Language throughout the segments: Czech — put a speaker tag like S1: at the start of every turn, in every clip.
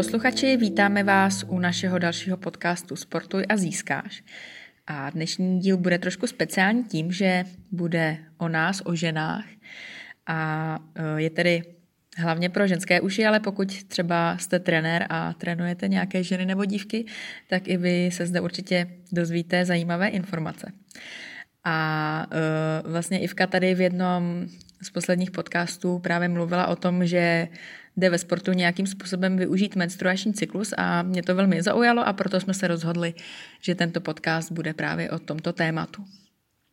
S1: Posluchači, vítáme vás u našeho dalšího podcastu Sportuj a získáš. A dnešní díl bude trošku speciální tím, že bude o nás, o ženách. A e, je tedy hlavně pro ženské uši, ale pokud třeba jste trenér a trénujete nějaké ženy nebo dívky, tak i vy se zde určitě dozvíte zajímavé informace. A uh, vlastně Ivka tady v jednom z posledních podcastů právě mluvila o tom, že jde ve sportu nějakým způsobem využít menstruační cyklus a mě to velmi zaujalo a proto jsme se rozhodli, že tento podcast bude právě o tomto tématu.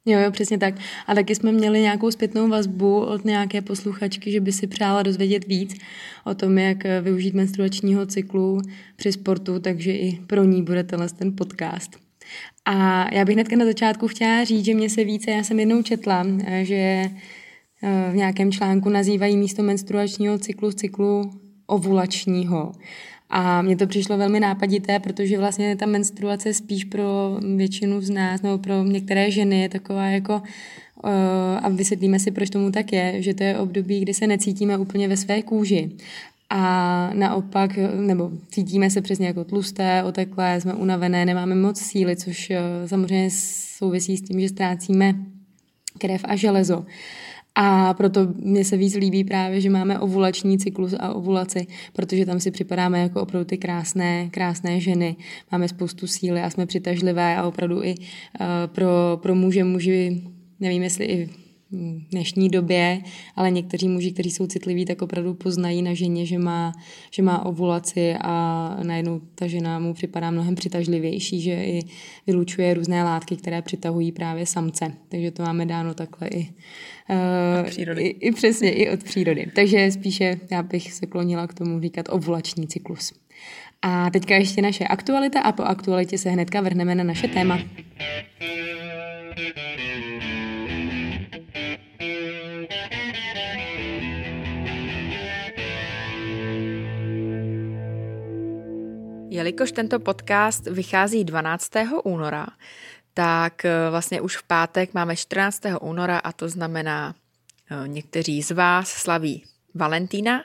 S2: Jo, jo, přesně tak. A taky jsme měli nějakou zpětnou vazbu od nějaké posluchačky, že by si přála dozvědět víc o tom, jak využít menstruačního cyklu při sportu, takže i pro ní bude tenhle ten podcast. A já bych hnedka na začátku chtěla říct, že mě se více, já jsem jednou četla, že v nějakém článku nazývají místo menstruačního cyklu cyklu ovulačního. A mně to přišlo velmi nápadité, protože vlastně ta menstruace spíš pro většinu z nás, nebo pro některé ženy je taková jako uh, a vysvětlíme si, proč tomu tak je, že to je období, kdy se necítíme úplně ve své kůži. A naopak, nebo cítíme se přesně jako tlusté, oteklé, jsme unavené, nemáme moc síly, což uh, samozřejmě souvisí s tím, že ztrácíme krev a železo. A proto mně se víc líbí právě, že máme ovulační cyklus a ovulaci, protože tam si připadáme jako opravdu ty krásné, krásné ženy. Máme spoustu síly a jsme přitažlivé a opravdu i uh, pro, pro muže muži, nevím jestli i dnešní době, ale někteří muži, kteří jsou citliví, tak opravdu poznají na ženě, že má, že má ovulaci a najednou ta žena mu připadá mnohem přitažlivější, že i vylučuje různé látky, které přitahují právě samce. Takže to máme dáno takhle i,
S1: uh, od přírody. I,
S2: i přesně, i od přírody. Takže spíše já bych se klonila k tomu říkat ovulační cyklus. A teďka ještě naše aktualita a po aktualitě se hnedka vrhneme na naše téma.
S1: Jelikož tento podcast vychází 12. února, tak eh, vlastně už v pátek máme 14. února a to znamená, eh, někteří z vás slaví Valentína.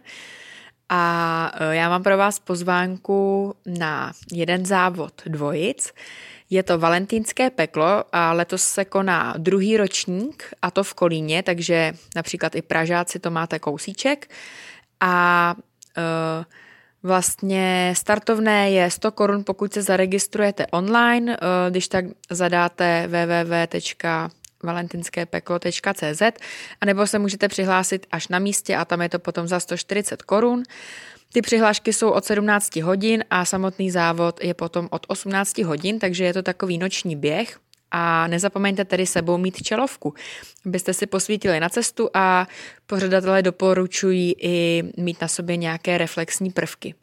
S1: A eh, já mám pro vás pozvánku na jeden závod dvojic. Je to valentínské peklo a letos se koná druhý ročník a to v Kolíně, takže například i Pražáci to máte kousíček. A uh, Vlastně startovné je 100 korun, pokud se zaregistrujete online, eh, když tak zadáte www.valentinsképeklo.cz a nebo se můžete přihlásit až na místě a tam je to potom za 140 korun. Ty přihlášky jsou od 17 hodin a samotný závod je potom od 18 hodin, takže je to takový noční běh. A nezapomeňte tedy sebou mít čelovku, abyste si posvítili na cestu a pořadatelé doporučují i mít na sobě nějaké reflexní prvky.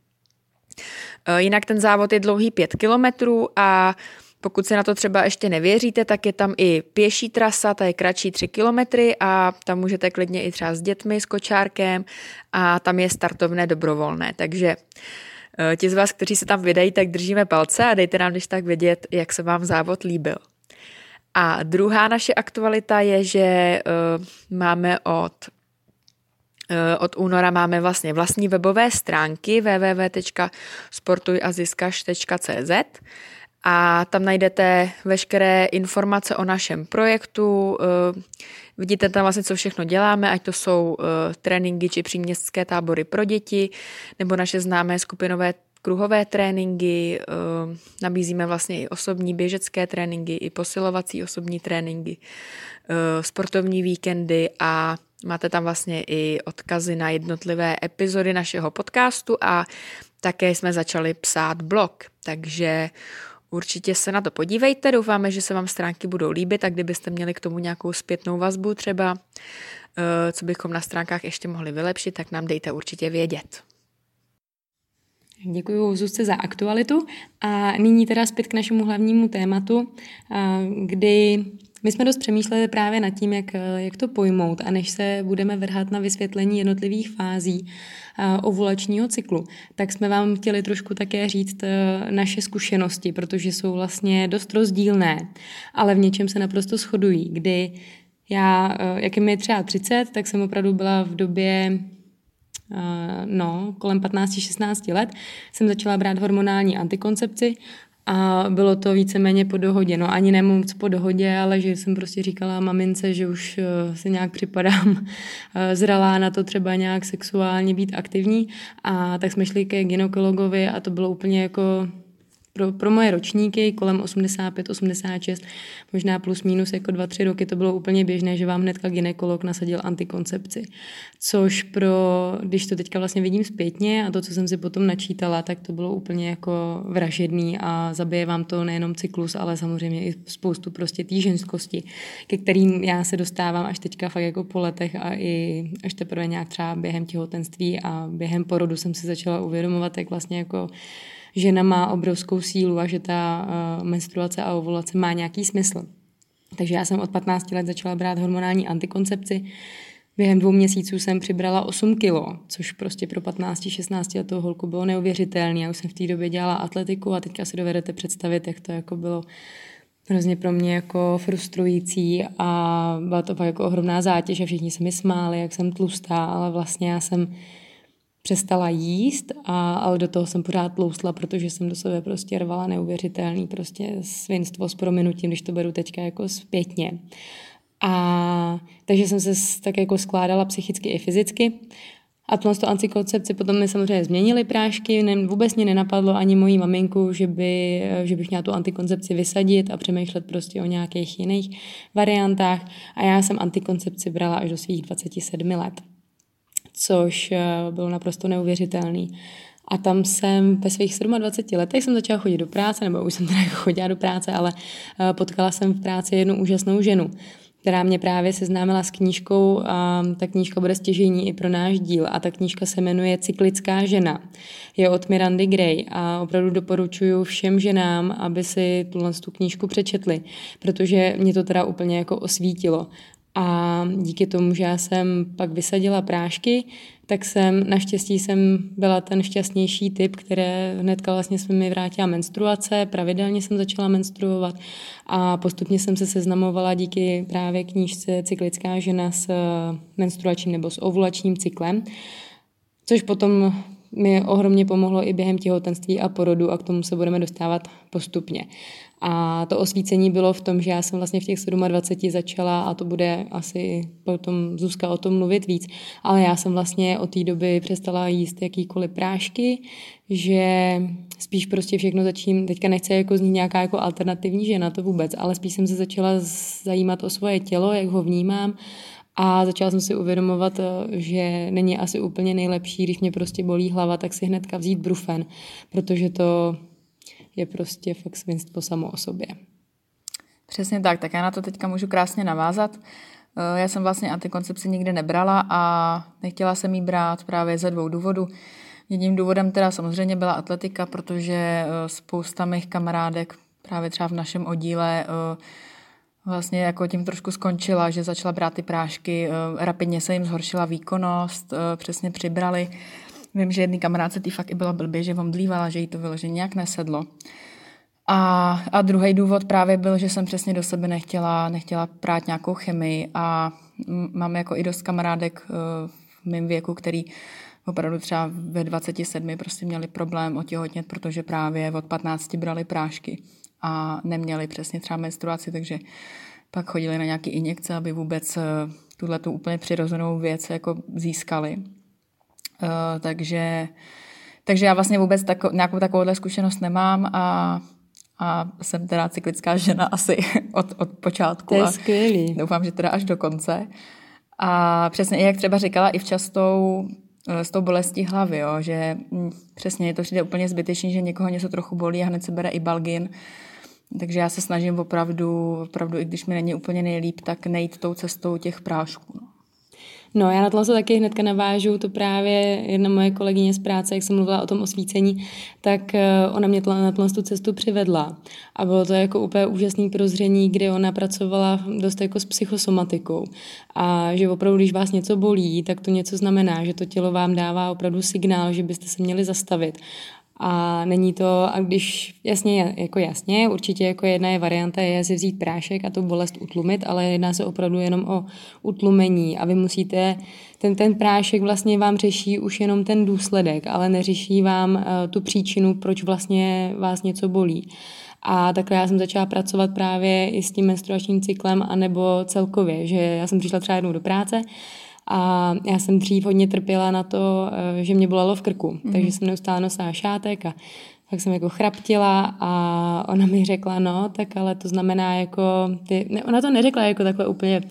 S1: E, jinak ten závod je dlouhý 5 kilometrů a pokud se na to třeba ještě nevěříte, tak je tam i pěší trasa, ta je kratší 3 kilometry a tam můžete klidně i třeba s dětmi, s kočárkem a tam je startovné dobrovolné. Takže e, ti z vás, kteří se tam vydají, tak držíme palce a dejte nám když tak vědět, jak se vám závod líbil. A druhá naše aktualita je, že uh, máme od uh, od února máme vlastně vlastní webové stránky www.sportujaziskaš.cz a tam najdete veškeré informace o našem projektu. Uh, vidíte tam vlastně, co všechno děláme, ať to jsou tréninky či příměstské tábory pro děti, nebo naše známé skupinové kruhové tréninky, eh, nabízíme vlastně i osobní běžecké tréninky, i posilovací osobní tréninky, eh, sportovní víkendy a máte tam vlastně i odkazy na jednotlivé epizody našeho podcastu a také jsme začali psát blog, takže Určitě se na to podívejte, doufáme, že se vám stránky budou líbit a kdybyste měli k tomu nějakou zpětnou vazbu třeba, eh, co bychom na stránkách ještě mohli vylepšit, tak nám dejte určitě vědět.
S2: Děkuji Zuzce za aktualitu. A nyní teda zpět k našemu hlavnímu tématu, kdy my jsme dost přemýšleli právě nad tím, jak, jak to pojmout a než se budeme vrhat na vysvětlení jednotlivých fází ovulačního cyklu, tak jsme vám chtěli trošku také říct e, naše zkušenosti, protože jsou vlastně dost rozdílné, ale v něčem se naprosto shodují, kdy já, e, jak je mi třeba 30, tak jsem opravdu byla v době no, kolem 15-16 let jsem začala brát hormonální antikoncepci a bylo to víceméně po dohodě. No ani ne moc po dohodě, ale že jsem prostě říkala mamince, že už eh, se nějak připadám eh, zralá na to třeba nějak sexuálně být aktivní. A tak jsme šli ke gynekologovi a to bylo úplně jako pro, pro moje ročníky kolem 85, 86, možná plus minus jako 2-3 roky, to bylo úplně běžné, že vám hnedka ginekolog nasadil antikoncepci. Což pro, když to teďka vlastně vidím zpětně a to, co jsem si potom načítala, tak to bylo úplně jako vražedný a zabije vám to nejenom cyklus, ale samozřejmě i spoustu prostě té ženskosti, ke kterým já se dostávám až teďka fakt jako po letech a i až teprve nějak třeba během těhotenství a během porodu jsem si začala uvědomovat, jak vlastně jako žena má obrovskou sílu a že ta uh, menstruace a ovulace má nějaký smysl. Takže já jsem od 15 let začala brát hormonální antikoncepci. Během dvou měsíců jsem přibrala 8 kilo, což prostě pro 15-16 letou holku bylo neuvěřitelné. Já už jsem v té době dělala atletiku a teďka si dovedete představit, jak to jako bylo hrozně pro mě jako frustrující a byla to pak jako ohromná zátěž a všichni se mi smáli, jak jsem tlustá, ale vlastně já jsem přestala jíst, a, ale do toho jsem pořád tloustla, protože jsem do sebe prostě rvala neuvěřitelný prostě svinstvo s prominutím, když to beru teďka jako zpětně. A takže jsem se tak jako skládala psychicky i fyzicky. A tohle to antikoncepci potom mi samozřejmě změnili prášky, ne, vůbec mě nenapadlo ani mojí maminku, že, by, že bych měla tu antikoncepci vysadit a přemýšlet prostě o nějakých jiných variantách. A já jsem antikoncepci brala až do svých 27 let což eh, bylo naprosto neuvěřitelný. A tam jsem ve svých 27 letech jsem začala chodit do práce, nebo už jsem teda chodila do práce, ale eh, potkala jsem v práci jednu úžasnou ženu, která mě právě seznámila s knížkou a ta knížka bude stěžení i pro náš díl a ta knížka se jmenuje Cyklická žena. Je od Mirandy Gray a opravdu doporučuji všem ženám, aby si tuhle tu knížku přečetli, protože mě to teda úplně jako osvítilo. A díky tomu, že já jsem pak vysadila prášky, tak jsem, naštěstí jsem byla ten šťastnější typ, které hnedka vlastně jsme mi vrátila menstruace, pravidelně jsem začala menstruovat a postupně jsem se seznamovala díky právě knížce Cyklická žena s menstruačním nebo s ovulačním cyklem, což potom mi ohromně pomohlo i během těhotenství a porodu a k tomu se budeme dostávat postupně. A to osvícení bylo v tom, že já jsem vlastně v těch 27 začala a to bude asi potom Zuzka o tom mluvit víc, ale já jsem vlastně od té doby přestala jíst jakýkoliv prášky, že spíš prostě všechno začím, teďka nechci jako znít nějaká jako alternativní žena, to vůbec, ale spíš jsem se začala zajímat o svoje tělo, jak ho vnímám a začala jsem si uvědomovat, že není asi úplně nejlepší, když mě prostě bolí hlava, tak si hnedka vzít brufen, protože to je prostě fakt svinstvo samo o sobě.
S1: Přesně tak, tak já na to teďka můžu krásně navázat. Eh, já jsem vlastně antikoncepci nikdy nebrala a nechtěla jsem jí brát právě ze dvou důvodů. Jedním důvodem teda samozřejmě byla atletika, protože eh, spousta mých kamarádek právě třeba v našem oddíle eh, vlastně jako tím trošku skončila, že začala brát ty prášky, rapidně se jim zhoršila výkonnost, přesně přibrali. Vím, že jedný kamarádce tý fakt i byla blbě, že omdlívala, že jí to vyloženě nějak nesedlo. A, a druhý důvod právě byl, že jsem přesně do sebe nechtěla, nechtěla prát nějakou chemii a mám jako i dost kamarádek eh, v mém věku, který opravdu třeba ve 27 prostě měli problém otěhotnět, protože právě od 15 brali prášky a neměli přesně třeba menstruaci, takže pak chodili na nějaké injekce, aby vůbec eh, tuhle tu úplně přirozenou věc jako získali. Uh, takže, takže já vlastně vůbec tako, nějakou takovouhle zkušenost nemám a, a jsem teda cyklická žena asi od, od počátku.
S2: To je skvělý.
S1: Doufám, že teda až do konce. A přesně jak třeba říkala i v častou,
S3: eh, s tou bolestí hlavy, jo, že hm, přesně je to přijde úplně zbytečný, že někoho něco trochu bolí a hned se bere i balgin. Takže já se snažím opravdu, opravdu, i když mi není úplně nejlíp, tak nejít tou cestou těch prášků. No.
S2: No, já na to taky hnedka navážu, to právě jedna moje kolegyně z práce, jak jsem mluvila o tom osvícení, tak eh, ona mě na tu cestu přivedla. A bylo to jako úplně úžasný prozření, kdy ona pracovala dost jako s psychosomatikou. A že opravdu, když vás něco bolí, tak to něco znamená, že to tělo vám dává opravdu signál, že byste se měli zastavit. A není to, a když jasně, jako jasně, určitě jako jedna je varianta je si vzít prášek a tu bolest utlumit, ale jedná se opravdu jenom o utlumení a vy musíte, ten, ten prášek vlastně vám řeší už jenom ten důsledek, ale neřeší vám uh, tu příčinu, proč vlastně vás něco bolí. A takhle já jsem začala pracovat právě i s tím menstruačním cyklem, anebo celkově, že já jsem přišla třeba jednou do práce, a já jsem dřív hodně trpěla na to, eh, že mě bolelo v krku, mm-hmm. takže jsem neustále nosila šátek a pak jsem jako chraptila a ona mi řekla, no, tak ale to znamená jako, ty, ne, ona to neřekla jako takhle úplně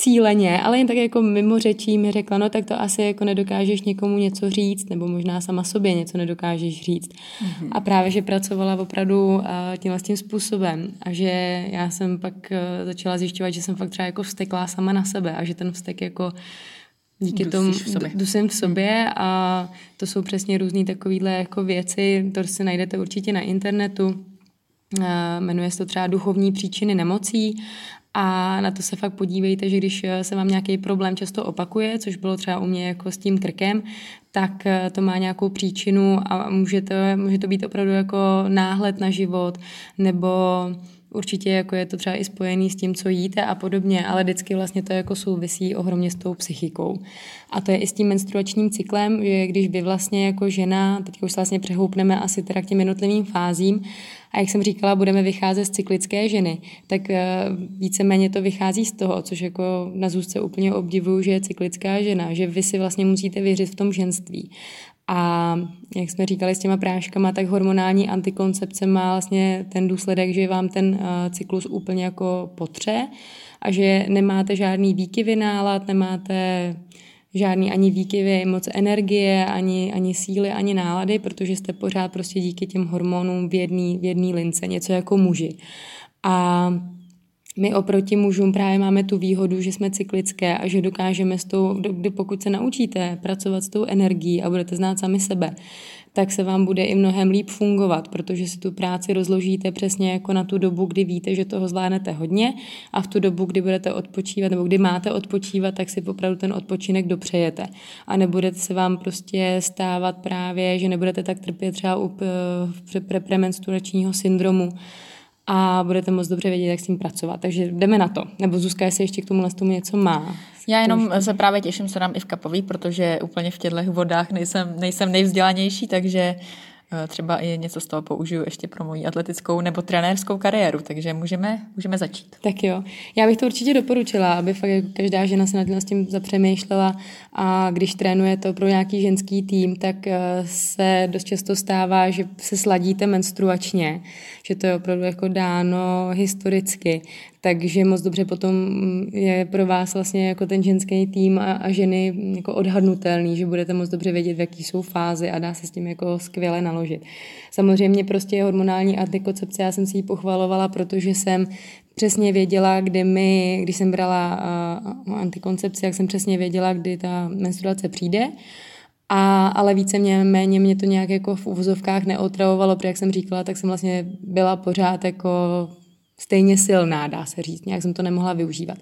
S2: cíleně, ale jen tak jako mimo řečí mi řekla, no tak to asi jako nedokážeš někomu něco říct, nebo možná sama sobě něco nedokážeš říct. Mm-hmm. A právě, že pracovala opravdu tímhle s tím způsobem a že já jsem pak eh, začala zjišťovat, že jsem fakt třeba jako vsteklá sama na sebe a že ten vztek jako díky Dusíš tomu v sobě. dusím v sobě a to jsou přesně různé takovéhle jako věci, to si najdete určitě na internetu, eh, jmenuje se to třeba duchovní příčiny nemocí a na to se fakt podívejte, že když eh, se vám nějaký problém často opakuje, což bylo třeba u mě jako s tím krkem, tak eh, to má nějakou příčinu a může to, může to být opravdu jako náhled na život nebo Určitě jako je to třeba i spojený s tím, co jíte a podobně, ale vždycky vlastně to jako souvisí ohromně s tou psychikou. A to je i s tím menstruačním cyklem, že když vy vlastně jako žena, teď už se vlastně přehoupneme asi teda k těm jednotlivým fázím, a jak jsem říkala, budeme vycházet z cyklické ženy, tak eh, víceméně to vychází z toho, což jako na zůstce úplně obdivuju, že je cyklická žena, že vy si vlastně musíte věřit v tom ženství. A jak jsme říkali s těma práškama, tak hormonální antikoncepce má vlastně ten důsledek, že vám ten uh, cyklus úplně jako potře a že nemáte žádný výkyvy nálad, nemáte žádný ani výkyvy moc energie, ani, ani síly, ani nálady, protože jste pořád prostě díky těm hormonům v jedné v jedný lince, něco jako muži. A my oproti mužům právě máme tu výhodu, že jsme cyklické a že dokážeme s tou, kdy pokud se naučíte pracovat s tou energií a budete znát sami sebe, tak se vám bude i mnohem líp fungovat, protože si tu práci rozložíte přesně jako na tu dobu, kdy víte, že toho zvládnete hodně a v tu dobu, kdy budete odpočívat nebo kdy máte odpočívat, tak si opravdu ten odpočinek dopřejete. A nebudete se vám prostě stávat právě, že nebudete tak trpět třeba u premenstruačního syndromu, a budete moc dobře vědět, jak s tím pracovat. Takže jdeme na to. Nebo Zuzka, jestli ještě k tomu tomu něco má.
S3: Já jenom se právě těším, co nám i v kapový, protože úplně v těchto vodách nejsem, nejsem nejvzdělanější, takže třeba i něco z toho použiju ještě pro moji atletickou nebo trenérskou kariéru, takže můžeme, můžeme začít.
S2: Tak jo, já bych to určitě doporučila, aby fakt jako každá žena se nad tím zapřemýšlela a když trénuje to pro nějaký ženský tým, tak eh, se dost často stává, že se sladíte menstruačně, že to je opravdu jako dáno historicky, takže moc dobře potom je pro vás vlastně jako ten ženský tým a, a ženy jako odhadnutelný, že budete moc dobře vědět, v jaký jsou fázy a dá se s tím jako skvěle naložit. Samozřejmě prostě hormonální antikoncepce, já jsem si ji pochvalovala, protože jsem přesně věděla, kdy mi, když jsem brala uh, antikoncepci, jak jsem přesně věděla, kdy ta menstruace přijde. A, ale více mě, méně mě to nějak jako v uvozovkách neotravovalo, protože jak jsem říkala, tak jsem vlastně byla pořád jako stejně silná, dá se říct. Nějak jsem to nemohla využívat.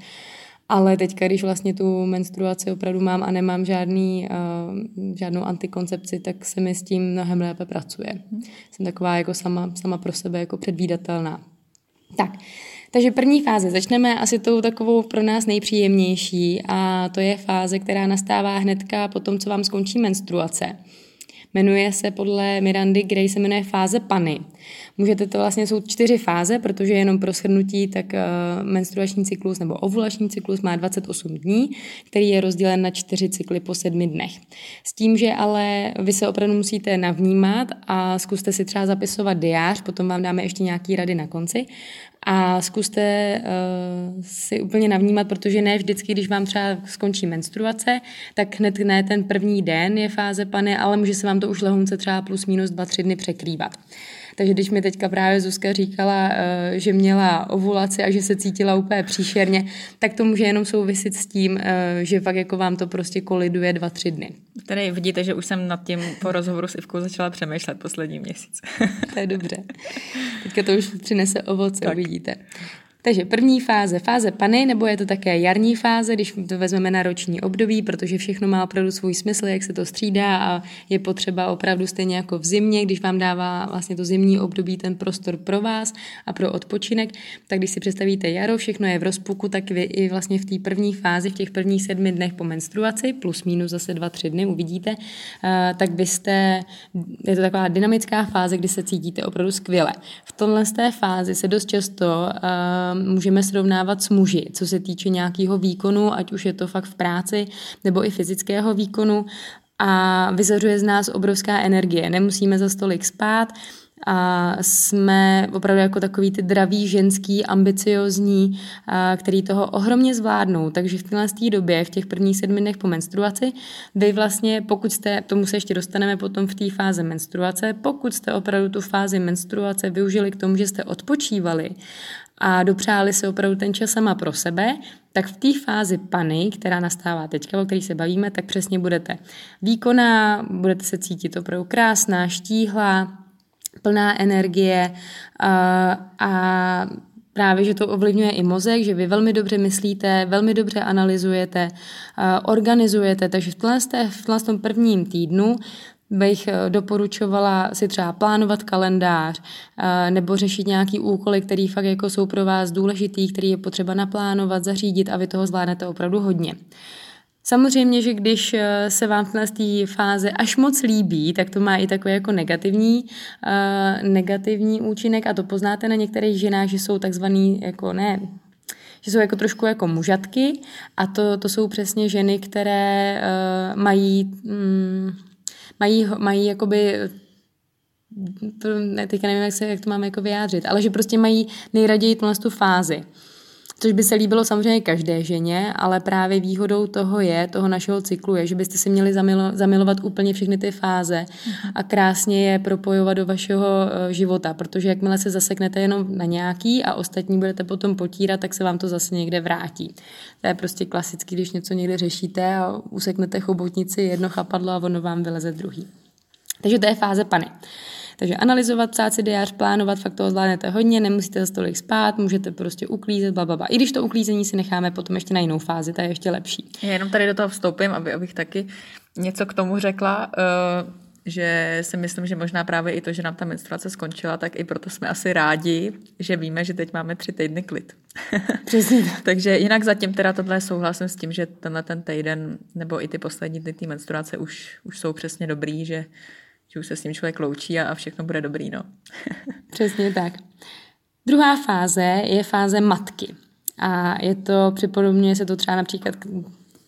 S2: Ale teďka, když vlastně tu menstruaci opravdu mám a nemám žádný, uh, žádnou antikoncepci, tak se mi s tím mnohem lépe pracuje. Hmm. Jsem taková jako sama, sama pro sebe jako předvídatelná. Tak, takže první fáze. Začneme asi tou takovou pro nás nejpříjemnější a to je fáze, která nastává hnedka po tom, co vám skončí menstruace. Jmenuje se podle Mirandy Gray, se jmenuje fáze pany. Můžete to vlastně, jsou čtyři fáze, protože jenom pro shrnutí, tak uh, menstruační cyklus nebo ovulační cyklus má 28 dní, který je rozdělen na čtyři cykly po sedmi dnech. S tím, že ale vy se opravdu musíte navnímat a zkuste si třeba zapisovat diář, potom vám dáme ještě nějaký rady na konci, a zkuste uh, si úplně navnímat, protože ne vždycky, když vám třeba skončí menstruace, tak hned ne ten první den je fáze pany, ale může se vám to už lehonce třeba plus minus dva, tři dny překrývat. Takže když mi teďka právě Zuzka říkala, eh, že měla ovulaci a že se cítila úplně příšerně, tak to může jenom souvisit s tím, eh, že fakt jako vám to prostě koliduje dva, tři dny.
S3: Tady vidíte, že už jsem nad tím po rozhovoru s Ivkou začala přemýšlet poslední měsíc.
S2: to je dobře. Teďka to už přinese ovoce, tak. uvidíte. Takže první fáze, fáze pany, nebo je to také jarní fáze, když to vezmeme na roční období, protože všechno má opravdu svůj smysl, jak se to střídá a je potřeba opravdu stejně jako v zimě, když vám dává vlastně to zimní období ten prostor pro vás a pro odpočinek, tak když si představíte jaro, všechno je v rozpuku, tak vy i vlastně v té první fázi, v těch prvních sedmi dnech po menstruaci, plus minus zase dva, tři dny, uvidíte, eh, tak byste, je to taková dynamická fáze, kdy se cítíte opravdu skvěle. V tomhle té fázi se dost často eh, můžeme srovnávat s muži, co se týče nějakého výkonu, ať už je to fakt v práci nebo i fyzického výkonu a vyzařuje z nás obrovská energie. Nemusíme za stolik spát, a jsme opravdu jako takový ty draví ženský, ambiciozní, který toho ohromně zvládnou. Takže v téhle době, v těch prvních sedmi dnech po menstruaci, vy vlastně, pokud jste, tomu se ještě dostaneme potom v té fáze menstruace, pokud jste opravdu tu fázi menstruace využili k tomu, že jste odpočívali a dopřáli si opravdu ten čas sama pro sebe, tak v té fázi pany, která nastává teďka, o které se bavíme, tak přesně budete výkonná, budete se cítit opravdu krásná, štíhlá, plná energie a, právě, že to ovlivňuje i mozek, že vy velmi dobře myslíte, velmi dobře analyzujete, organizujete, takže v tom prvním týdnu bych eh, doporučovala si třeba plánovat kalendář eh, nebo řešit nějaký úkoly, které fakt jako jsou pro vás důležitý, který je potřeba naplánovat, zařídit a vy toho zvládnete opravdu hodně. Samozřejmě, že když eh, se vám v té fázi až moc líbí, tak to má i takový jako negativní, uh, negativní účinek a to poznáte na některých ženách, že jsou takzvaný jako ne že jsou jako trošku jako mužatky a to, to jsou přesně ženy, které uh, mají mm, mají, mají jakoby to, ne, teďka nevím, jak, se, jak to máme jako vyjádřit, ale že prostě mají nejraději tu fázi. Což by se líbilo samozřejmě každé ženě, ale právě výhodou toho je, toho našeho cyklu je, že byste si měli zamilo, zamilovat úplně všechny ty fáze a krásně je propojovat do vašeho eh, života, protože jakmile se zaseknete jenom na nějaký a ostatní budete potom potírat, tak se vám to zase někde vrátí. To je prostě klasický, když něco někde řešíte a useknete chobotnici jedno chapadlo a ono vám vyleze druhý. Takže to je fáze pany. Takže analyzovat, psát si diář, plánovat, fakt toho zvládnete hodně, nemusíte za tolik spát, můžete prostě uklízet, bla, bla, bla. I když to uklízení si necháme potom ještě na jinou fázi, ta je ještě lepší.
S3: Já jenom tady do toho vstoupím, aby, abych taky něco k tomu řekla. Uh že si myslím, že možná právě i to, že nám ta menstruace skončila, tak i proto jsme asi rádi, že víme, že teď máme tři týdny klid.
S2: Přesně.
S3: Takže jinak zatím teda tohle souhlasím s tím, že tenhle ten týden nebo i ty poslední dny té menstruace už, už jsou přesně dobrý, že že už se s tím člověk loučí a, a všechno bude dobrý, no.
S2: Přesně tak. Druhá fáze je fáze matky. A je to, připodobňuje se to třeba například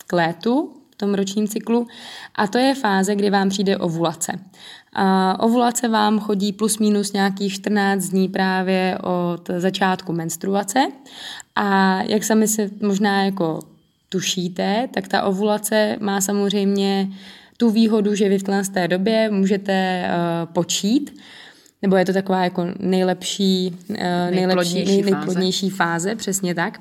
S2: k létu, v tom ročním cyklu. A to je fáze, kdy vám přijde ovulace. A ovulace vám chodí plus minus nějakých 14 dní právě od začátku menstruace. A jak sami si možná jako tušíte, tak ta ovulace má samozřejmě tu výhodu, že vy v té době můžete uh, počít, nebo je to taková jako nejlepší, uh, nejlepší nejplodnější, nejplodnější fáze. fáze, přesně tak.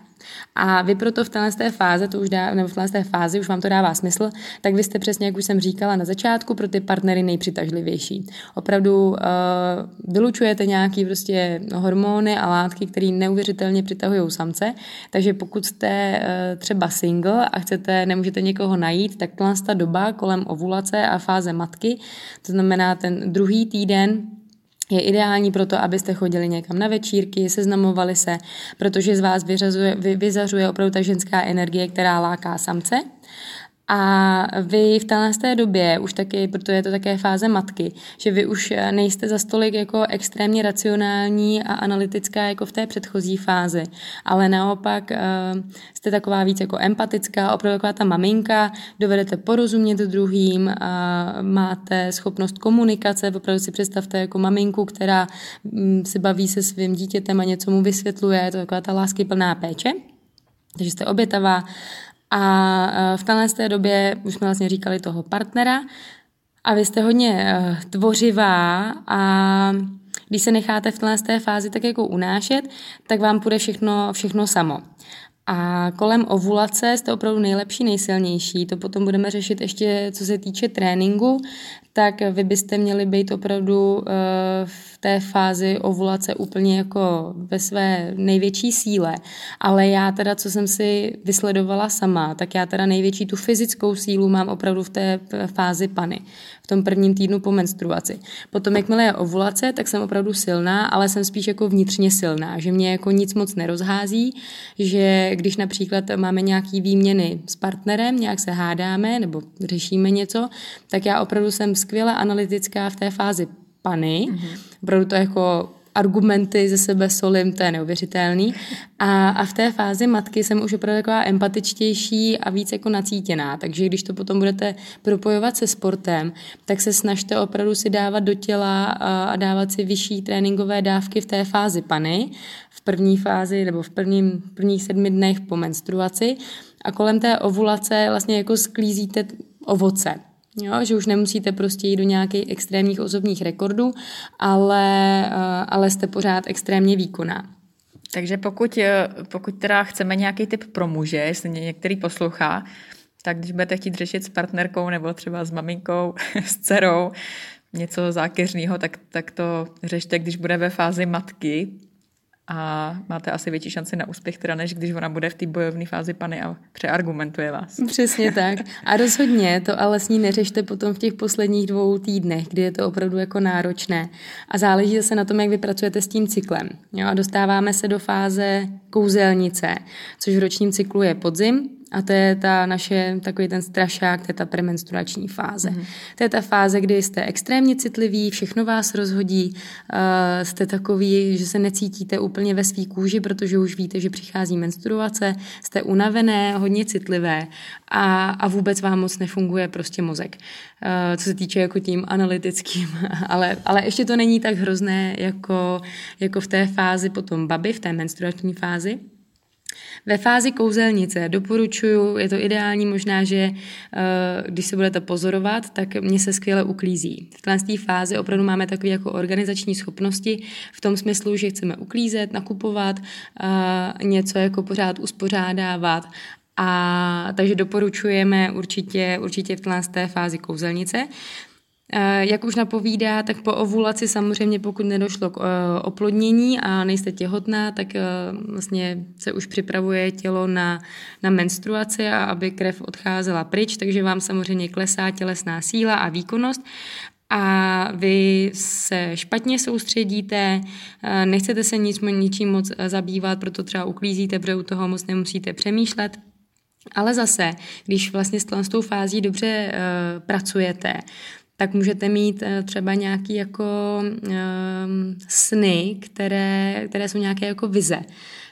S2: A vy proto v této fáze, to už dá, nebo v této fázi už vám to dává smysl, tak vy jste přesně, jak už jsem říkala na začátku, pro ty partnery nejpřitažlivější. Opravdu uh, vylučujete nějaký prostě hormony a látky, které neuvěřitelně přitahují samce, takže pokud jste uh, třeba single a chcete, nemůžete někoho najít, tak ta doba kolem ovulace a fáze matky, to znamená ten druhý týden je ideální pro to, abyste chodili někam na večírky, seznamovali se, protože z vás vyřazuje, vy, vyzařuje opravdu ta ženská energie, která láká samce. A vy v té době už taky, protože je to také fáze matky, že vy už nejste za stolik jako extrémně racionální a analytická jako v té předchozí fázi, ale naopak jste taková víc jako empatická, opravdu taková ta maminka, dovedete porozumět druhým, máte schopnost komunikace, opravdu si představte jako maminku, která mm, se baví se svým dítětem a něco mu vysvětluje, je to taková ta láskyplná péče, takže jste obětavá a v té době už jsme vlastně říkali toho partnera a vy jste hodně e, tvořivá a když se necháte v té fázi tak jako unášet, tak vám půjde všechno, všechno samo. A kolem ovulace jste opravdu nejlepší, nejsilnější. To potom budeme řešit ještě, co se týče tréninku, tak vy byste měli být opravdu eh, v té fázi ovulace úplně jako ve své největší síle. Ale já teda, co jsem si vysledovala sama, tak já teda největší tu fyzickou sílu mám opravdu v té fázi pany tom prvním týdnu po menstruaci. Potom, jakmile je ovulace, tak jsem opravdu silná, ale jsem spíš jako vnitřně silná, že mě jako nic moc nerozhází, že když například máme nějaký výměny s partnerem, nějak se hádáme nebo řešíme něco, tak já opravdu jsem skvěle analytická v té fázi pany. Mm-hmm. Opravdu to jako argumenty ze sebe solím, to je neuvěřitelný. A, a v té fázi matky jsem už opravdu taková empatičtější a víc jako nacítěná, takže když to potom budete propojovat se sportem, tak se snažte opravdu si dávat do těla a, dávat si vyšší tréninkové dávky v té fázi pany, v první fázi nebo v prvním, prvních sedmi dnech po menstruaci a kolem té ovulace vlastně jako sklízíte ovoce. Jo, že už nemusíte prostě jít do nějakých extrémních osobních rekordů, ale, eh, ale jste pořád extrémně výkonná.
S1: Takže pokud, eh, pokud teda chceme nějaký typ pro muže, jestli některý poslouchá, tak když budete chtít řešit s partnerkou nebo třeba s maminkou, s dcerou, něco zákeřného, tak, tak to řešte, když bude ve fázi matky, a máte asi větší šanci na úspěch, teda než když ona bude v té bojovné fázi pany a přeargumentuje vás.
S2: Přesně tak. A rozhodně to ale s ní neřešte potom v těch posledních dvou týdnech, kdy je to opravdu jako náročné. A záleží zase na tom, jak vy pracujete s tím cyklem. Jo, a dostáváme se do fáze kouzelnice, což v ročním cyklu je podzim, a to je ta naše, takový ten strašák, to je ta premenstruační fáze. Mm-hmm. To je ta fáze, kdy jste extrémně citliví, všechno vás rozhodí, uh, jste takový, že se necítíte úplně ve svý kůži, protože už víte, že přichází menstruace, jste unavené, hodně citlivé a, a vůbec vám moc nefunguje prostě mozek. Uh, co se týče jako tím analytickým, ale, ale ještě to není tak hrozné jako, jako v té fázi potom baby, v té menstruační fázi. Ve fázi kouzelnice doporučuju, je to ideální možná, že eh, když se budete pozorovat, tak mě se skvěle uklízí. V té fázi opravdu máme takové jako organizační schopnosti v tom smyslu, že chceme uklízet, nakupovat, eh, něco jako pořád uspořádávat a takže doporučujeme určitě, určitě v té fázi kouzelnice. Eh, jak už napovídá, tak po ovulaci samozřejmě, pokud nedošlo k eh, oplodnění a nejste těhotná, tak eh, vlastně se už připravuje tělo na, na menstruaci a aby krev odcházela pryč, takže vám samozřejmě klesá tělesná síla a výkonnost a vy se špatně soustředíte, nechcete se nic, ničím moc zabývat, proto třeba uklízíte, protože u toho moc nemusíte přemýšlet. Ale zase, když vlastně s tou fází dobře uh, pracujete, tak můžete mít eh, třeba nějaký jako um, sny, které, které jsou nějaké jako vize.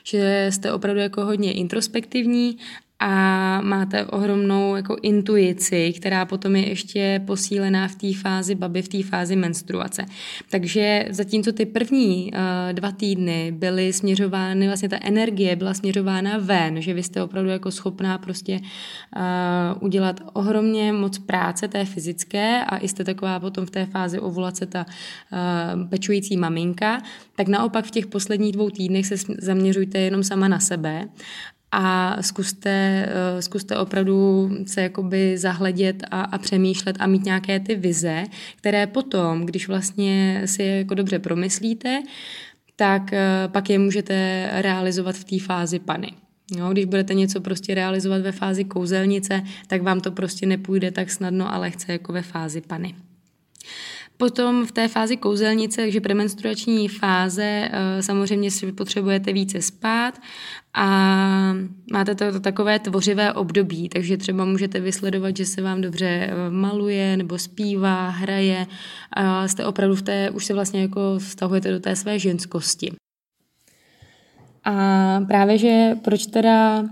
S2: Že jste opravdu jako hodně introspektivní a máte ohromnou jako intuici, která potom je ještě posílená v té fázi baby, v té fázi menstruace. Takže zatímco ty první uh, dva týdny byly směřovány, vlastně ta energie byla směřována ven, že vy jste opravdu jako schopná prostě uh, udělat ohromně moc práce té fyzické a jste taková potom v té fázi ovulace ta uh, pečující maminka, tak naopak v těch posledních dvou týdnech se zaměřujte jenom sama na sebe a zkuste, eh, zkuste opravdu se jakoby zahledět a, a přemýšlet a mít nějaké ty vize, které potom, když vlastně si je jako dobře promyslíte, tak eh, pak je můžete realizovat v té fázi pany. Jo, když budete něco prostě realizovat ve fázi kouzelnice, tak vám to prostě nepůjde tak snadno a lehce jako ve fázi pany. Potom v té fázi kouzelnice, takže premenstruační fáze, eh, samozřejmě si potřebujete více spát a máte to, to takové tvořivé období, takže třeba můžete vysledovat, že se vám dobře eh, maluje nebo zpívá, hraje a jste opravdu v té, už se vlastně jako vztahujete do té své ženskosti. A právě, že proč teda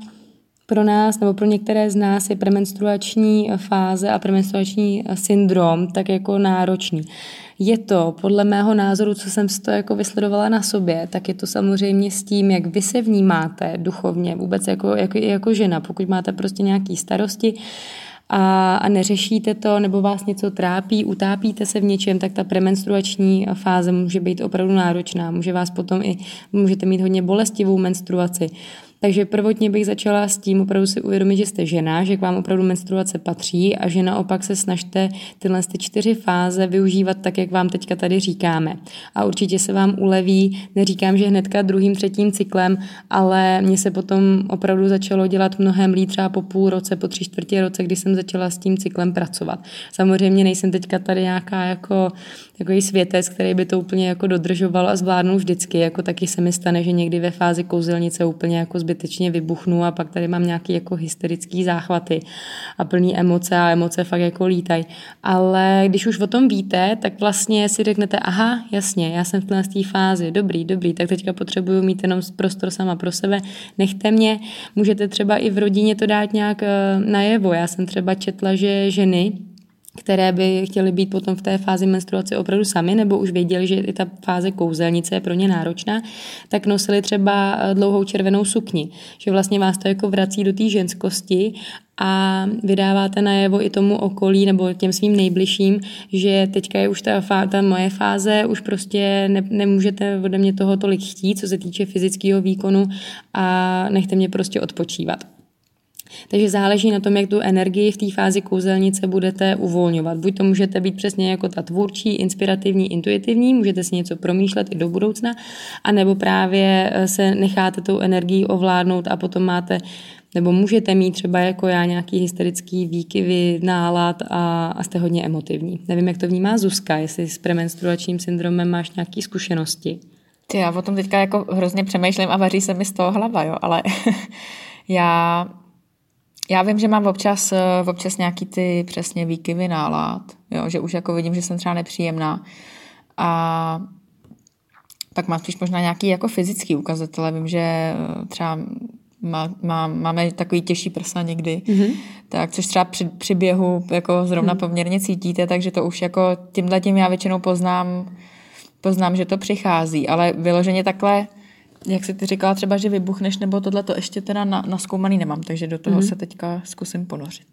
S2: pro nás nebo pro některé z nás je premenstruační fáze a premenstruační syndrom tak jako náročný. Je to podle mého názoru, co jsem si to jako vysledovala na sobě, tak je to samozřejmě s tím, jak vy se vnímáte duchovně, vůbec jako, jako, jako žena. Pokud máte prostě nějaké starosti, a, a neřešíte to, nebo vás něco trápí, utápíte se v něčem, tak ta premenstruační fáze může být opravdu náročná. Může vás potom i, můžete mít hodně bolestivou menstruaci. Takže prvotně bych začala s tím opravdu si uvědomit, že jste žena, že k vám opravdu menstruace patří a že naopak se snažte tyhle ty čtyři fáze využívat tak, jak vám teďka tady říkáme. A určitě se vám uleví, neříkám, že hnedka druhým, třetím cyklem, ale mně se potom opravdu začalo dělat mnohem líp třeba po půl roce, po tři čtvrtě roce, kdy jsem začala s tím cyklem pracovat. Samozřejmě nejsem teďka tady nějaká jako takový světec, který by to úplně jako dodržoval a zvládnul vždycky, jako taky se mi stane, že někdy ve fázi kouzelnice úplně jako zbytečně vybuchnu a pak tady mám nějaký jako hysterický záchvaty a plný emoce a emoce fakt jako lítají. Ale když už o tom víte, tak vlastně si řeknete, aha, jasně, já jsem v té fázi, dobrý, dobrý, tak teďka potřebuju mít jenom prostor sama pro sebe, nechte mě, můžete třeba i v rodině to dát nějak eh, najevo. Já jsem třeba četla, že ženy, které by chtěly být potom v té fázi menstruace opravdu sami, nebo už věděli, že i ta fáze kouzelnice je pro ně náročná, tak nosili třeba eh, dlouhou červenou sukni, že vlastně vás to jako vrací do té ženskosti a vydáváte najevo i tomu okolí nebo těm svým nejbližším, že teďka je už ta, ta moje fáze, už prostě ne, nemůžete ode mě toho tolik chtít, co se týče fyzického výkonu a nechte mě prostě odpočívat. Takže záleží na tom, jak tu energii v té fázi kouzelnice budete uvolňovat. Buď to můžete být přesně jako ta tvůrčí, inspirativní, intuitivní, můžete si něco promýšlet i do budoucna, anebo právě eh, se necháte tou energií ovládnout a potom máte nebo můžete mít třeba jako já nějaký hysterický výkyvy, nálad a, a jste hodně emotivní. Nevím, jak to vnímá Zuzka, jestli s premenstruačním syndromem máš nějaké zkušenosti.
S1: Ty, já o tom teďka jako hrozně přemýšlím a vaří se mi z toho hlava, jo, ale já já vím, že mám občas, eh, občas nějaký ty přesně výkyvy nálad, jo, že už jako vidím, že jsem třeba nepříjemná a pak mám spíš možná nějaký jako fyzický ukazatele. Vím, že eh, třeba má, má, máme takový těžší prsa někdy, mm-hmm. tak což třeba při, při běhu jako zrovna mm. poměrně cítíte, takže to už jako tímhle tím já většinou poznám, poznám, že to přichází, ale vyloženě takhle jak jsi ty říkala třeba, že vybuchneš, nebo tohle to ještě teda na, naskoumaný nemám, takže do toho mm-hmm. se teďka zkusím ponořit.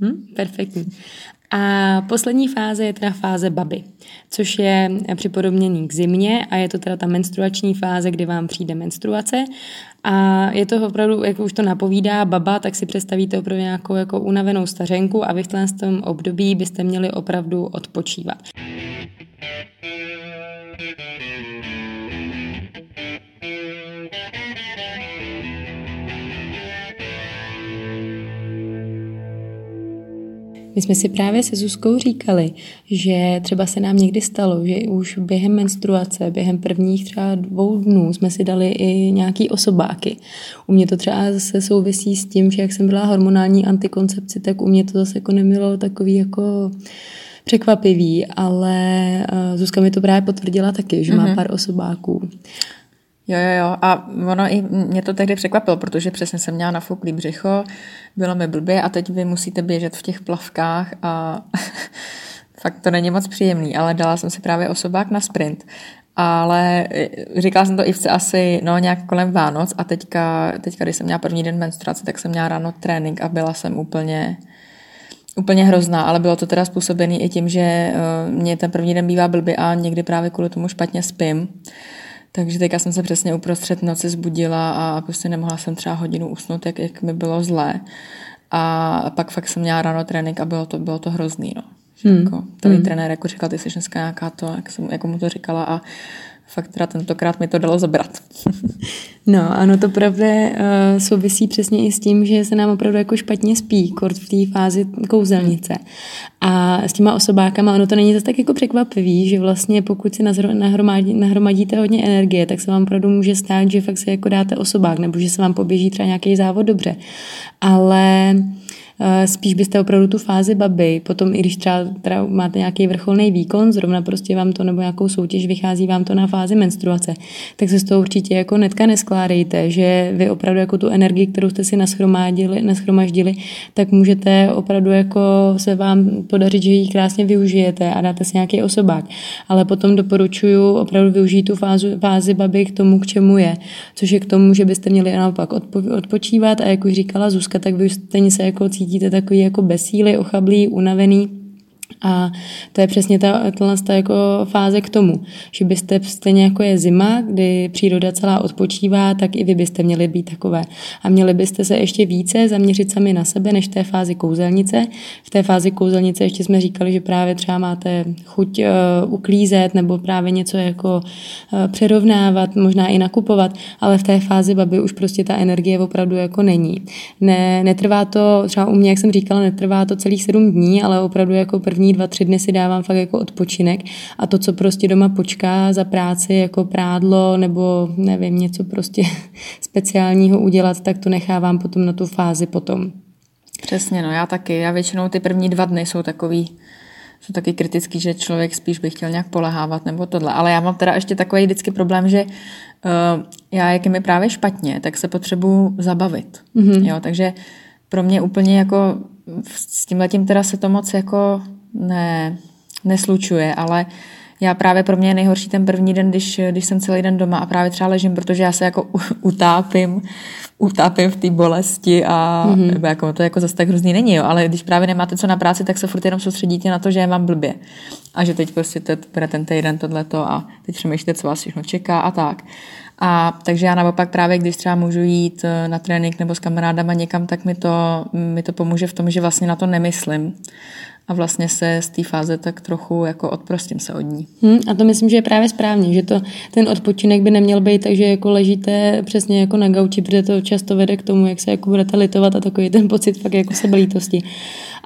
S2: Hmm, perfektní. A poslední fáze je teda fáze baby, což je připodobněný k zimě a je to teda ta menstruační fáze, kdy vám přijde menstruace a je to opravdu, jak už to napovídá baba, tak si představíte opravdu nějakou jako unavenou stařenku a vy v tom období byste měli opravdu odpočívat. My jsme si právě se Zuzkou říkali, že třeba se nám někdy stalo, že už během menstruace, během prvních třeba dvou dnů jsme si dali i nějaký osobáky. U mě to třeba zase souvisí s tím, že jak jsem byla hormonální antikoncepci, tak u mě to zase jako nemělo takový jako překvapivý, ale eh, Zuzka mi to právě potvrdila taky, že má mm-hmm. pár osobáků.
S1: Jo, jo, jo. A ono i mě to tehdy překvapilo, protože přesně jsem měla nafuklý břicho, bylo mi blbě a teď vy musíte běžet v těch plavkách a fakt to není moc příjemný, ale dala jsem si právě osobák na sprint. Ale e, říkala jsem to i v asi no, nějak kolem Vánoc a teďka, teďka, když jsem měla první den menstruace, tak jsem měla ráno trénink a byla jsem úplně, úplně hrozná, ale bylo to teda způsobené i tím, že uh, mě ten první den bývá blbý a někdy právě kvůli tomu špatně spím. Takže teďka jsem se přesně uprostřed noci zbudila a prostě nemohla jsem třeba hodinu usnout, jak, jak mi bylo zlé. A pak fakt jsem měla ráno trénink a bylo to, bylo to hrozný, no. Hmm. Jako, ten hmm. trenér jako říkal, ty jsi dneska nějaká to, jak, jsem, jako mu to říkala a fakt teda tentokrát mi to dalo zabrat.
S2: no, ano, to pravda uh, souvisí přesně i s tím, že se nám opravdu jako špatně spí, kort v té fázi kouzelnice. A s těma osobákama, ono to není zase tak jako překvapivý, že vlastně pokud si nahromadí, nahromadíte hodně energie, tak se vám opravdu může stát, že fakt se jako dáte osobák, nebo že se vám poběží třeba nějaký závod dobře. Ale spíš byste opravdu tu fázi baby, potom i když třeba, třeba máte nějaký vrcholný výkon, zrovna prostě vám to nebo nějakou soutěž vychází vám to na fázi menstruace, tak se z toho určitě jako netka neskládejte, že vy opravdu jako tu energii, kterou jste si naschromáždili, naschromaždili, tak můžete opravdu jako se vám podařit, že ji krásně využijete a dáte si nějaký osobák. Ale potom doporučuji opravdu využít tu fázu, fázi baby k tomu, k čemu je, což je k tomu, že byste měli naopak odpo, odpočívat a jak už říkala Zuzka, tak vy stejně se jako cítíte cítíte takový jako bezsíly, ochablý, unavený, a to je přesně ta, ta jako fáze k tomu, že byste stejně jako je zima, kdy příroda celá odpočívá, tak i vy byste měli být takové. A měli byste se ještě více zaměřit sami na sebe, než v té fázi kouzelnice. V té fázi kouzelnice ještě jsme říkali, že právě třeba máte chuť uh, uklízet nebo právě něco jako uh, přerovnávat, možná i nakupovat, ale v té fázi baby už prostě ta energie opravdu jako není. Ne, netrvá to, třeba u mě, jak jsem říkala, netrvá to celých sedm dní, ale opravdu jako první dva, tři dny si dávám fakt jako odpočinek a to, co prostě doma počká za práci, jako prádlo nebo nevím, něco prostě speciálního udělat, tak to nechávám potom na tu fázi potom.
S1: Přesně, no já taky. Já většinou ty první dva dny jsou takový, jsou taky kritický, že člověk spíš by chtěl nějak polehávat nebo tohle. Ale já mám teda ještě takový vždycky problém, že uh, já, jak je mi právě špatně, tak se potřebuji zabavit. Mm-hmm. Jo, takže pro mě úplně jako s tím letím teda se to moc jako ne, neslučuje, ale já právě pro mě je nejhorší ten první den, když, když jsem celý den doma a právě třeba ležím, protože já se jako utápím, utápím v té bolesti a mm-hmm. jako, to jako zase tak hrozný není, jo, ale když právě nemáte co na práci, tak se furt jenom soustředíte na to, že je vám blbě a že teď prostě teď bude ten týden tohleto a teď přemýšlíte, co vás všechno čeká a tak. A takže já naopak právě, když třeba můžu jít eh, na trénink nebo s kamarádama někam, tak mi to, mi to pomůže v tom, že vlastně na to nemyslím a vlastně se z té fáze tak trochu jako odprostím se od ní.
S2: Hmm, a to myslím, že je právě správně, že to, ten odpočinek by neměl být tak, že jako ležíte přesně jako na gauči, protože to často vede k tomu, jak se jako budete litovat a takový ten pocit fakt jako sebelítosti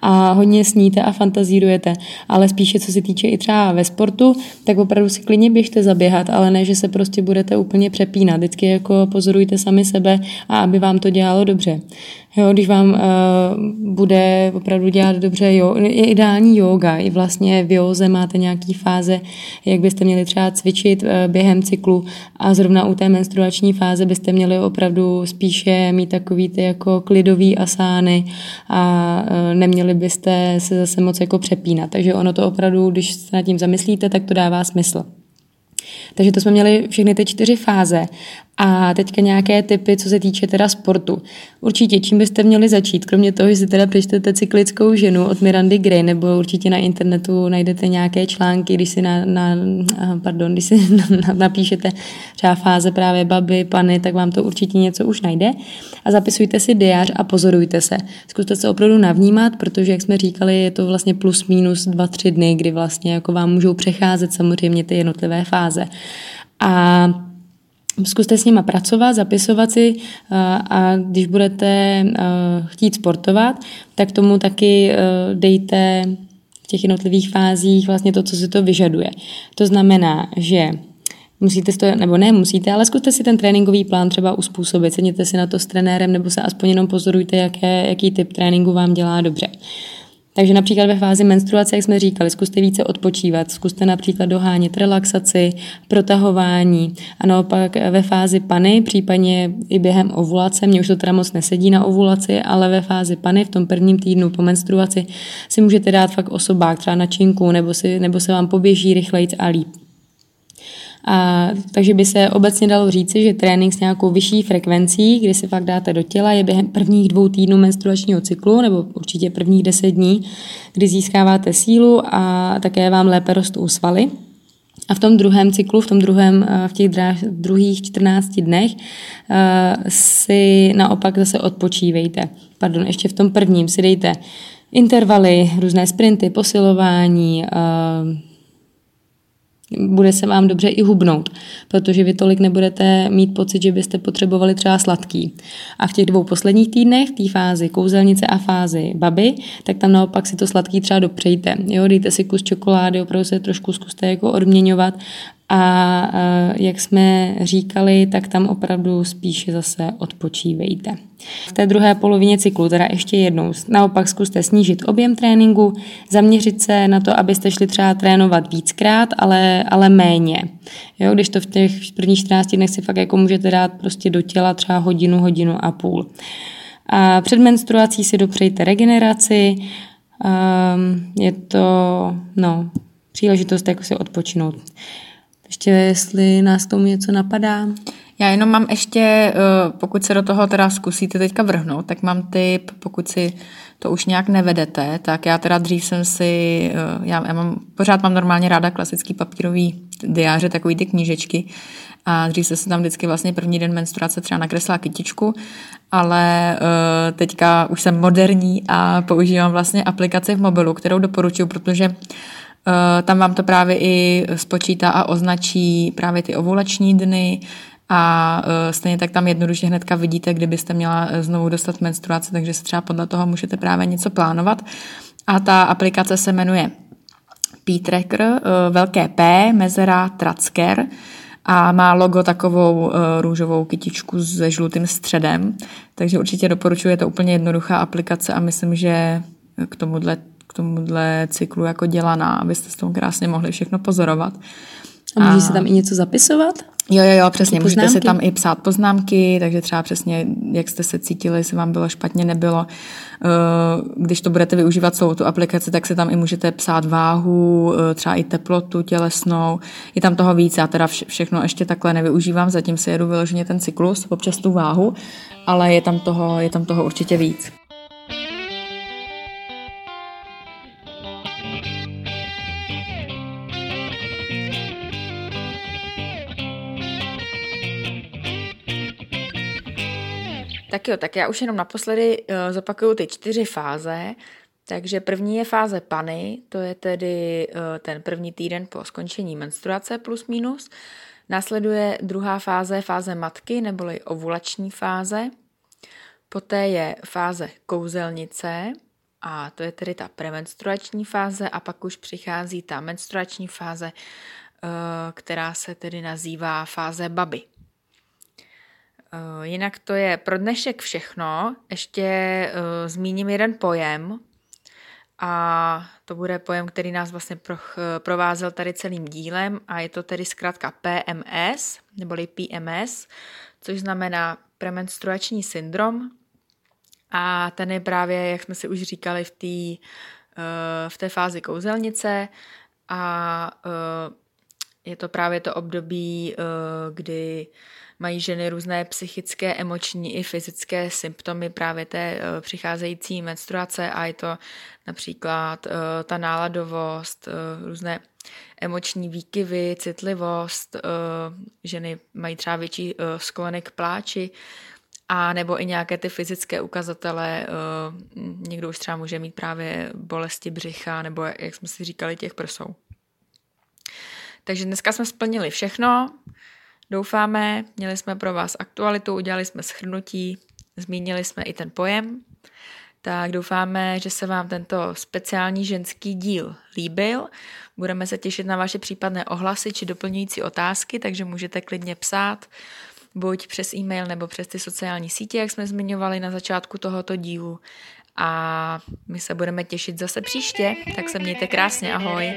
S2: a hodně sníte a fantazírujete, ale spíše co se týče i třeba ve sportu, tak opravdu si klidně běžte zaběhat, ale ne, že se prostě budete úplně přepínat. Vždycky jako pozorujte sami sebe a aby vám to dělalo dobře. Jo, když vám uh, bude opravdu dělat dobře, jo, je ideální yoga. I vlastně v józe máte nějaký fáze, jak byste měli třeba cvičit uh, během cyklu a zrovna u té menstruační fáze byste měli opravdu spíše mít takový ty jako klidový asány a uh, neměli byste se zase moc jako přepínat. Takže ono to opravdu, když se nad tím zamyslíte, tak to dává smysl. Takže to jsme měli všechny ty čtyři fáze a teďka nějaké typy, co se týče teda sportu. Určitě, čím byste měli začít, kromě toho, že si teda přečtete cyklickou ženu od Mirandy Gray, nebo určitě na internetu najdete nějaké články, když si, na, na, pardon, když si napíšete třeba fáze právě baby, pany, tak vám to určitě něco už najde. A zapisujte si diář a pozorujte se. Zkuste se opravdu navnímat, protože, jak jsme říkali, je to vlastně plus minus dva, tři dny, kdy vlastně jako vám můžou přecházet samozřejmě ty jednotlivé fáze. A Zkuste s nima pracovat, zapisovat si eh, a když budete eh, chtít sportovat, tak tomu taky eh, dejte v těch jednotlivých fázích vlastně to, co si to vyžaduje. To znamená, že musíte to, nebo ne musíte, ale zkuste si ten tréninkový plán třeba uspůsobit, sedněte si na to s trenérem nebo se aspoň jenom pozorujte, jaké, jaký typ tréninku vám dělá dobře. Takže například ve fázi menstruace, jak jsme říkali, zkuste více odpočívat, zkuste například dohánět relaxaci, protahování a naopak ve fázi pany, případně i během ovulace, mě už to teda moc nesedí na ovulaci, ale ve fázi pany v tom prvním týdnu po menstruaci si můžete dát fakt osobák, třeba na činku, nebo, si, nebo se vám poběží rychleji a líp. A, takže by se obecně dalo říci, že trénink s nějakou vyšší frekvencí, kdy si fakt dáte do těla, je během prvních dvou týdnů menstruačního cyklu, nebo určitě prvních deset dní, kdy získáváte sílu a také vám lépe rostou svaly. A v tom druhém cyklu, v tom druhém, v těch druhých 14 dnech si naopak zase odpočívejte. Pardon, ještě v tom prvním si dejte intervaly, různé sprinty, posilování, bude se vám dobře i hubnout, protože vy tolik nebudete mít pocit, že byste potřebovali třeba sladký. A v těch dvou posledních týdnech, v té fázi kouzelnice a fázi baby, tak tam naopak si to sladký třeba dopřejte. Jo, dejte si kus čokolády, opravdu se trošku zkuste jako odměňovat a jak jsme říkali, tak tam opravdu spíše zase odpočívejte. V té druhé polovině cyklu, teda ještě jednou, naopak zkuste snížit objem tréninku, zaměřit se na to, abyste šli třeba trénovat víckrát, ale, ale méně. Jo, když to v těch prvních 14 dnech si fakt jako můžete dát prostě do těla třeba hodinu, hodinu a půl. A před menstruací si dopřejte regeneraci, um, je to no, příležitost jako si odpočinout. Ještě jestli nás tomu něco napadá.
S3: Já jenom mám ještě, eh, pokud se do toho teda zkusíte teďka vrhnout, tak mám tip, pokud si to už nějak nevedete, tak já teda dřív jsem si, eh, já, já mám, pořád mám normálně ráda klasický papírový diáře, takový ty knížečky, a dřív se tam vždycky vlastně první den menstruace třeba nakreslila kytičku, ale uh, teďka už jsem moderní a používám vlastně aplikaci v mobilu, kterou doporučuji, protože Eh, tam vám to právě i spočítá a označí právě ty ovulační dny a eh, stejně tak tam jednoduše hnedka vidíte, kdybyste měla eh, znovu dostat menstruaci, takže se třeba podle toho můžete právě něco plánovat. A ta aplikace se jmenuje P-Tracker, velké P, mezera Tracker a má logo takovou růžovou kytičku se žlutým středem, takže určitě doporučuji, je to úplně jednoduchá aplikace a myslím, že k tomuhle tomuhle cyklu jako dělaná, abyste s tom krásně mohli všechno pozorovat.
S2: A může a... se tam i něco zapisovat?
S3: Jo, jo, jo, přesně. Můžete poznámky? si tam i psát poznámky, takže třeba přesně, jak jste se cítili, jestli vám bylo špatně, nebylo. Eh, když to budete využívat celou tu aplikaci, tak si tam i můžete psát váhu, eh, třeba i teplotu tělesnou. Je tam toho víc, já teda všechno ještě takhle nevyužívám, zatím si jedu vyloženě ten cyklus, občas tu váhu, ale je tam toho, je tam toho určitě víc.
S1: Tak jo, tak já už jenom naposledy uh, zopakuju ty čtyři fáze. Takže první je fáze pany, to je tedy uh, ten první týden po skončení menstruace plus minus. Následuje druhá fáze, fáze matky, neboli ovulační fáze. Poté je fáze kouzelnice, a to je tedy ta premenstruační fáze a pak už přichází ta menstruační fáze, eh, která se tedy nazývá fáze baby. Eh, jinak to je pro dnešek všechno. Ještě uh, zmíním jeden pojem a to bude pojem, který nás vlastně pro, provázel tady celým dílem a je to tedy zkrátka PMS, neboli PMS, což znamená premenstruační syndrom a ten je právě, jak jsme si už říkali, v té v té fázi kouzelnice a je to právě to období, uh, kdy mají ženy různé psychické, emoční i fyzické symptomy právě té eh, přicházející menstruace a je to například eh, ta náladovost, eh, různé emoční výkyvy, citlivost, ženy mají třeba větší sklonek pláči, a nebo i nějaké ty fyzické ukazatele, někdo už třeba může mít právě bolesti břicha, nebo jak jsme si říkali, těch prsou. Takže dneska jsme splnili všechno. Doufáme, měli jsme pro vás aktualitu, udělali jsme schrnutí, zmínili jsme i ten pojem. Tak doufáme, že se vám tento speciální ženský díl líbil. Budeme se těšit na vaše případné ohlasy či doplňující otázky, takže můžete klidně psát buď přes e-mail nebo přes ty sociální sítě, jak jsme zmiňovali na začátku tohoto dílu. A my se budeme těšit zase příště, tak se mějte krásně, ahoj.